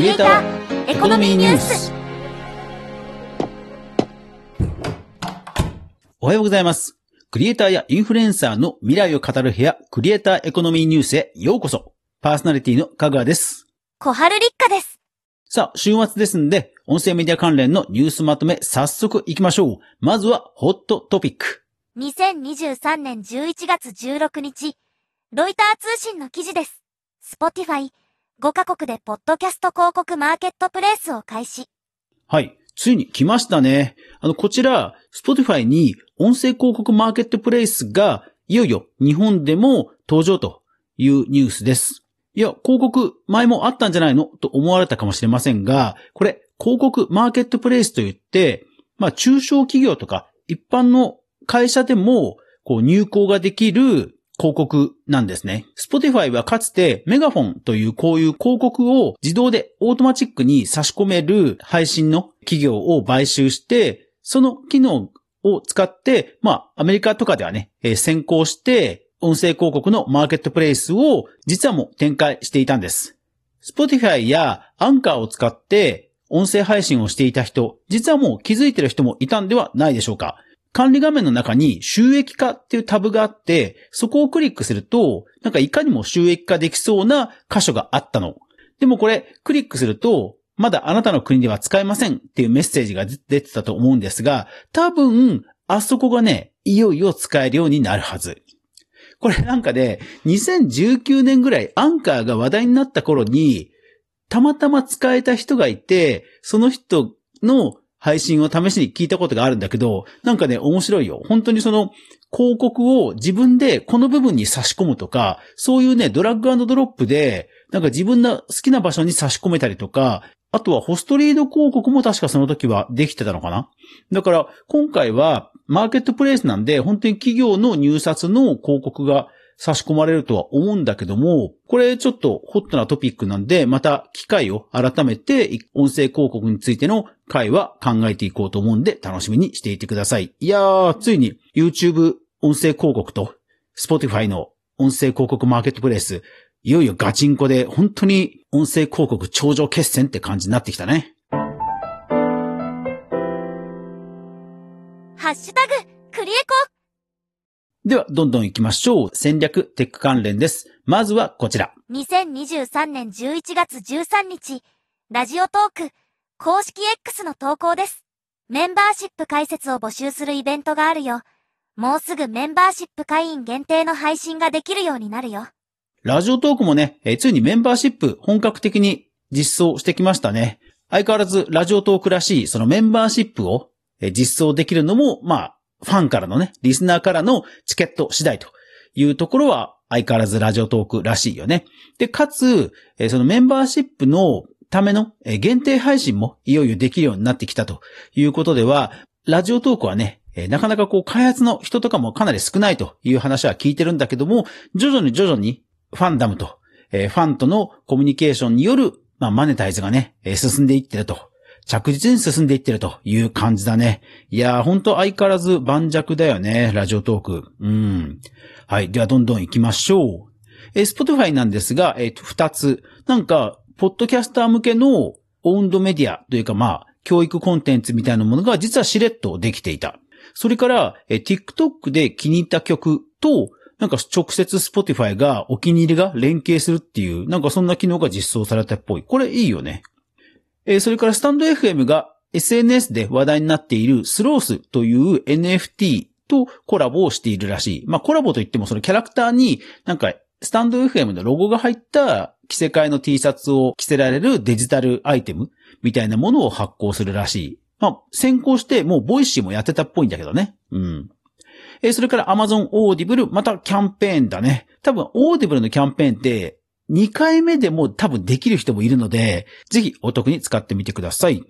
リエイターエコノミーニュースおはようございます。クリエイターやインフルエンサーの未来を語る部屋、クリエイターエコノミーニュースへようこそ。パーソナリティの香川です。小春立花です。さあ、週末ですんで、音声メディア関連のニュースまとめ、早速行きましょう。まずは、ホットトピック。2023年11月16日、ロイター通信の記事です。Spotify、5カ国でポッドキャスト広告マーケットプレイスを開始。はい。ついに来ましたね。あの、こちら、Spotify に音声広告マーケットプレイスが、いよいよ日本でも登場というニュースです。いや、広告前もあったんじゃないの？と思われたかもしれませんが、これ、広告マーケットプレイスといって、まあ、中小企業とか一般の会社でも、こう、入稿ができる広告なんですね。Spotify はかつて Megaphone というこういう広告を自動でオートマチックに差し込める配信の企業を買収して、その機能を使って、まあ、アメリカとかではね、えー先行して、音声広告のマーケットプレイスを実はもう展開していたんです。Spotify やアンカーを使って音声配信をしていた人、実はもう気づいてる人もいたんではないでしょうか。管理画面の中に収益化っていうタブがあって、そこをクリックすると、なんかいかにも収益化できそうな箇所があったの。でもこれ、クリックすると、まだあなたの国では使えませんっていうメッセージが出てたと思うんですが、多分、あそこがね、いよいよ使えるようになるはず。これなんかね、2019年ぐらいアンカーが話題になった頃に、たまたま使えた人がいて、その人の配信を試しに聞いたことがあるんだけど、なんかね、面白いよ。本当にその広告を自分でこの部分に差し込むとか、そういうね、ドラッグドロップで、なんか自分の好きな場所に差し込めたりとか、あとはホストリード広告も確かその時はできてたのかなだから今回はマーケットプレイスなんで本当に企業の入札の広告が差し込まれるとは思うんだけども、これちょっとホットなトピックなんで、また機会を改めて音声広告についての回は考えていこうと思うんで楽しみにしていてください。いやー、ついに YouTube 音声広告と Spotify の音声広告マーケットプレイス、いよいよガチンコで本当に音声広告頂上決戦って感じになってきたね。ハッシュタ、では、どんどん行きましょう。戦略テック関連です。まずはこちら。2023年11月13日、ラジオトーク、公式 X の投稿です。メンバーシップ開設を募集するイベントがあるよ。もうすぐメンバーシップ会員限定の配信ができるようになるよ。ラジオトークもね、えーついにメンバーシップ本格的に実装してきましたね。相変わらずラジオトークらしいそのメンバーシップをえー実装できるのも、まあ、ファンからのね、リスナーからのチケット次第というところは相変わらずラジオトークらしいよね。で、かつ、そのメンバーシップのための限定配信もいよいよできるようになってきたということでは、ラジオトークはね、なかなかこう開発の人とかもかなり少ないという話は聞いてるんだけども、徐々に徐々にファンダムと、ファンとのコミュニケーションによる、まあ、マネタイズがね、進んでいってると。着実に進んでいってるという感じだね。いやー、ほんと相変わらず盤石だよね、ラジオトーク。うん。はい。では、どんどん行きましょう。えー、Spotify なんですが、えっ、と、二つ。なんか、ポッドキャスター向けのオウンドメディアというか、まあ、教育コンテンツみたいなものが実はしれっとできていた。それから、えー TikTok で気に入った曲と、なんか直接 Spotify がお気に入りが連携するっていう、なんかそんな機能が実装されたっぽい。これいいよね。えそれからスタンド FM が SNS で話題になっているスロースという NFT とコラボをしているらしい。まあコラボといってもそのキャラクターになんかスタンド FM のロゴが入った着せ替えの T シャツを着せられるデジタルアイテムみたいなものを発行するらしい。まあ先行してもうボイシーもやってたっぽいんだけどね。うん。えそれから Amazon Audible、またキャンペーンだね。多分 Audible のキャンペーンって2回目でも多分できる人もいるので、ぜひお得に使ってみてください。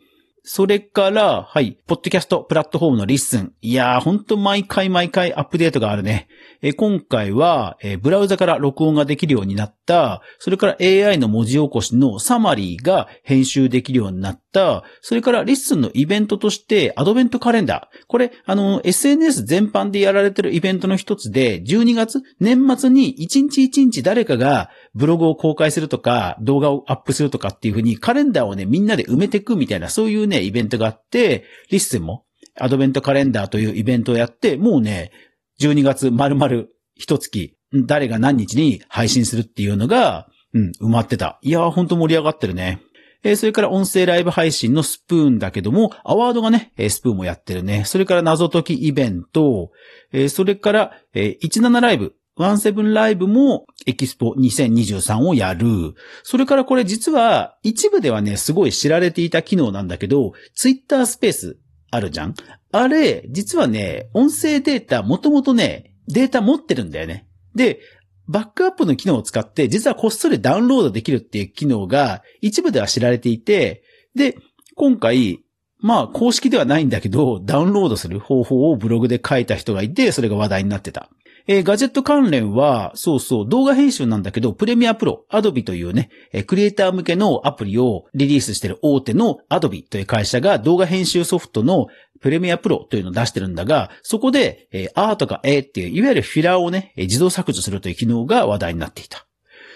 それから、はい、ポッドキャストプラットフォームのリッスン。いやー、ほんと毎回毎回アップデートがあるね。え今回は、えブラウザから録音ができるようになった、それから AI の文字起こしのサマリーが編集できるようになった、それからリッスンのイベントとしてアドベントカレンダー。これ、あの、SNS 全般でやられてるイベントの一つで、12月、年末に1日1日誰かがブログを公開するとか、動画をアップするとかっていうふうにカレンダーをね、みんなで埋めていくみたいな、そういうね、イベントがあって、リッスンもアドベントカレンダーというイベントをやって、もうね、12月丸々一月、誰が何日に配信するっていうのが、うん、埋まってた。いやー、ほんと盛り上がってるね。えー、それから音声ライブ配信のスプーンだけども、アワードがねえ、スプーンもやってるね。それから謎解きイベント、えー、それから、えー、17ライブ、17ライブもエキスポ2023をやる。それからこれ実は一部ではね、すごい知られていた機能なんだけど、ツイッタースペースあるじゃんあれ、実はね、音声データもともとね、データ持ってるんだよね。で、バックアップの機能を使って、実はこっそりダウンロードできるっていう機能が一部では知られていて、で、今回、まあ公式ではないんだけど、ダウンロードする方法をブログで書いた人がいて、それが話題になってた。えー、ガジェット関連は、そうそう、動画編集なんだけど、プレミアプロ、アドビというね、えー、クリエイター向けのアプリをリリースしてる大手のアドビという会社が動画編集ソフトのプレミアプロというのを出してるんだが、そこで、えー、アーとか A っていう、いわゆるフィラーをね、自動削除するという機能が話題になっていた。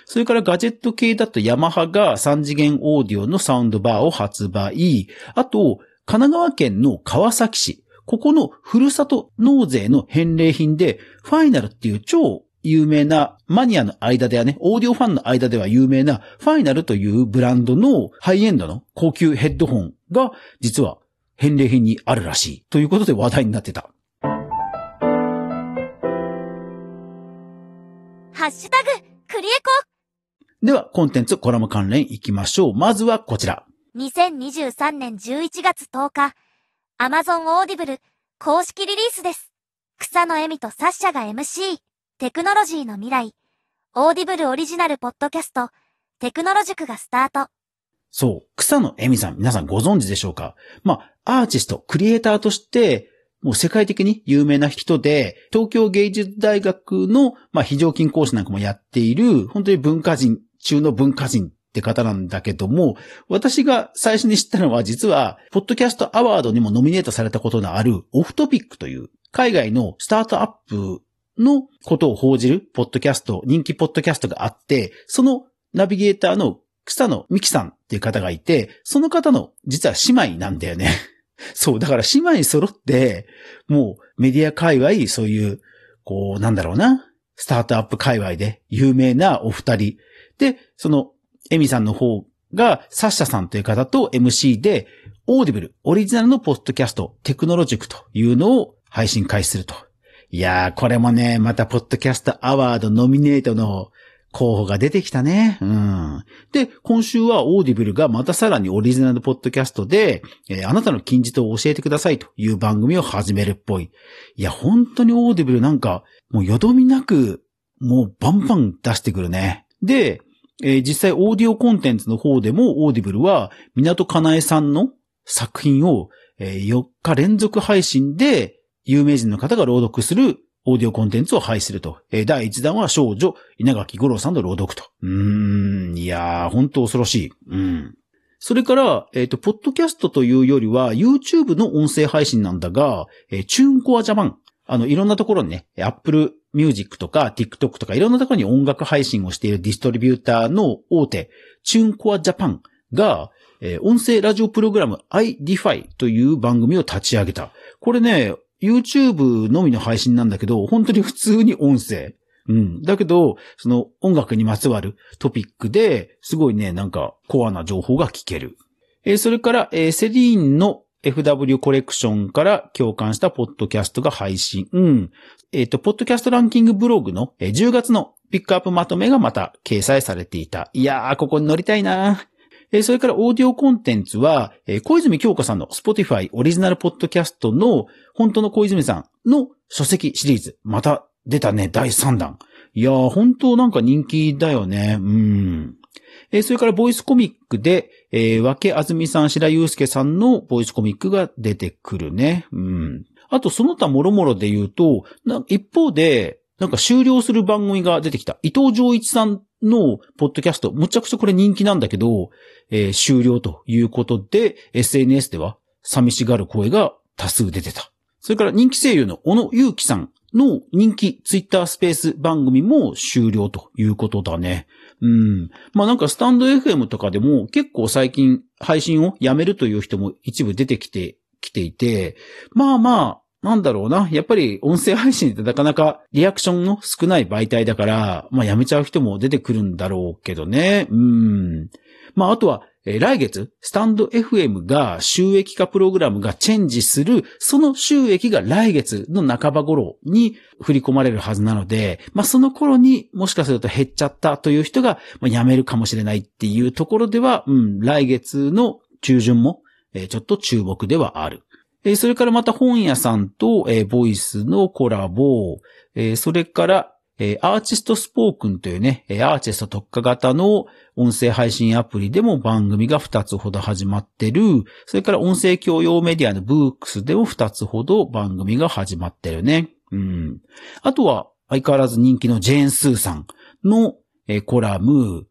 それからガジェット系だとヤマハが3次元オーディオのサウンドバーを発売。あと、神奈川県の川崎市。ここのふるさと納税の返礼品で、ファイナルっていう超有名なマニアの間ではね、オーディオファンの間では有名なファイナルというブランドのハイエンドの高級ヘッドホンが実は返礼品にあるらしいということで話題になってた。ハッシュタグ、クリエコでは、コンテンツコラム関連いきましょう。まずはこちら。2023年11月10日、Amazon Audible 公式リリースです。草野恵美とサッシャが MC、テクノロジーの未来、オーディブルオリジナルポッドキャスト、テクノロ塾がスタート。そう、草野恵美さん、皆さんご存知でしょうか？まあ、アーティスト、クリエイターとして、もう世界的に有名な人で、東京芸術大学の、まあ、非常勤講師なんかもやっている、本当に文化人中の文化人って方なんだけども、私が最初に知ったのは実は、ポッドキャストアワードにもノミネートされたことのあるオフトピックという海外のスタートアップのことを報じるポッドキャスト、人気ポッドキャストがあって、そのナビゲーターの草野美希さんっていう方がいて、その方の実は姉妹なんだよね。そう、だから姉妹揃って、もうメディア界隈、そういう、こう、なんだろうな、スタートアップ界隈で有名なお二人。で、そのエミさんの方が、サッシャさんという方と MC で、オーディブル、オリジナルのポッドキャスト、テクノロジックというのを配信開始すると。いやー、これもね、またポッドキャストアワードノミネートの候補が出てきたね。うん。で、今週はオーディブルがまたさらにオリジナルポッドキャストで、えー、あなたの金字塔を教えてくださいという番組を始めるっぽい。いや、本当にオーディブルなんか、もうよどみなく、もうバンバン出してくるね。で、えー、実際オーディオコンテンツの方でもオーディブルは湊かなえさんの作品を、えー、4日連続配信で有名人の方が朗読するオーディオコンテンツを配すると。えー、第1弾は少女稲垣五郎さんの朗読と。うーん、いやー、本当恐ろしい。うん。それから、えっ、ー、と、ポッドキャストというよりは、YouTube の音声配信なんだが、えー、チューンコアジャパン。あの、いろんなところにね、Apple Music とか TikTok とかいろんなところに音楽配信をしているディストリビューターの大手、チュンコアジャパンが、えー、音声ラジオプログラム iDefy という番組を立ち上げた。これね、YouTube のみの配信なんだけど、本当に普通に音声。うん。だけど、その音楽にまつわるトピックで、すごいね、なんかコアな情報が聞ける。えー、それから、えー、セリーンの FW コレクションから共感したポッドキャストが配信。うん。えっ、ー、と、ポッドキャストランキングブログの10月のピックアップまとめがまた掲載されていた。いやー、ここに乗りたいなえそれからオーディオコンテンツは、え小泉京香さんの Spotify オリジナルポッドキャストの本当の小泉さんの書籍シリーズ。また出たね、第3弾。いやー、本当なんか人気だよね。うん。えそれからボイスコミックで、えー、わけあずみさん、白祐介さんのボイスコミックが出てくるね。うん。あと、その他もろもろで言うと、一方で、なんか終了する番組が出てきた。伊藤浄一さんのポッドキャスト、むちゃくちゃこれ人気なんだけど、えー、終了ということで、SNS では寂しがる声が多数出てた。それから人気声優の小野祐樹さんの人気ツイッタースペース番組も終了ということだね。うん。まあなんかスタンド FM とかでも結構最近配信をやめるという人も一部出てきて、きていて、まあまあ、なんだろうな。やっぱり音声配信ってなかなかリアクションの少ない媒体だから、まあやめちゃう人も出てくるんだろうけどね。うん。まああとは、来月、スタンド FM が収益化プログラムがチェンジする、その収益が来月の半ば頃に振り込まれるはずなので、まあその頃にもしかすると減っちゃったという人が、辞めるかもしれないっていうところでは、うん、来月の中旬も、ちょっと注目ではある。それからまた本屋さんと、ボイスのコラボ、それから、えアーティストスポークンというね、アーティスト特化型の音声配信アプリでも番組が2つほど始まってる。それから音声教養メディアのブークスでも2つほど番組が始まってるね。うん。あとは相変わらず人気のジェーン・スーさんの、えコラム、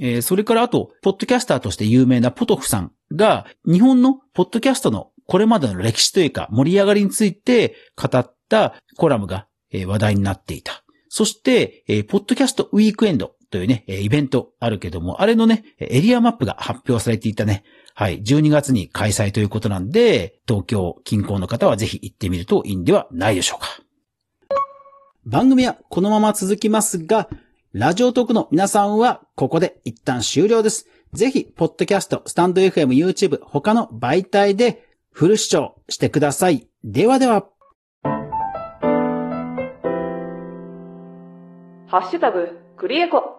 えそれからあと、ポッドキャスターとして有名なポトフさんが、日本のポッドキャストのこれまでの歴史というか盛り上がりについて語ったコラムが話題になっていた。そしてえ、ポッドキャストウィークエンドというね、イベントあるけども、あれのね、エリアマップが発表されていたね。はい、12月に開催ということなんで、東京近郊の方はぜひ行ってみるといいんではないでしょうか。番組はこのまま続きますが、ラジオトークの皆さんはここで一旦終了です。ぜひ、ポッドキャスト、スタンド FM、YouTube、他の媒体でフル視聴してください。ではでは。ハッシュタグ、クリエコ。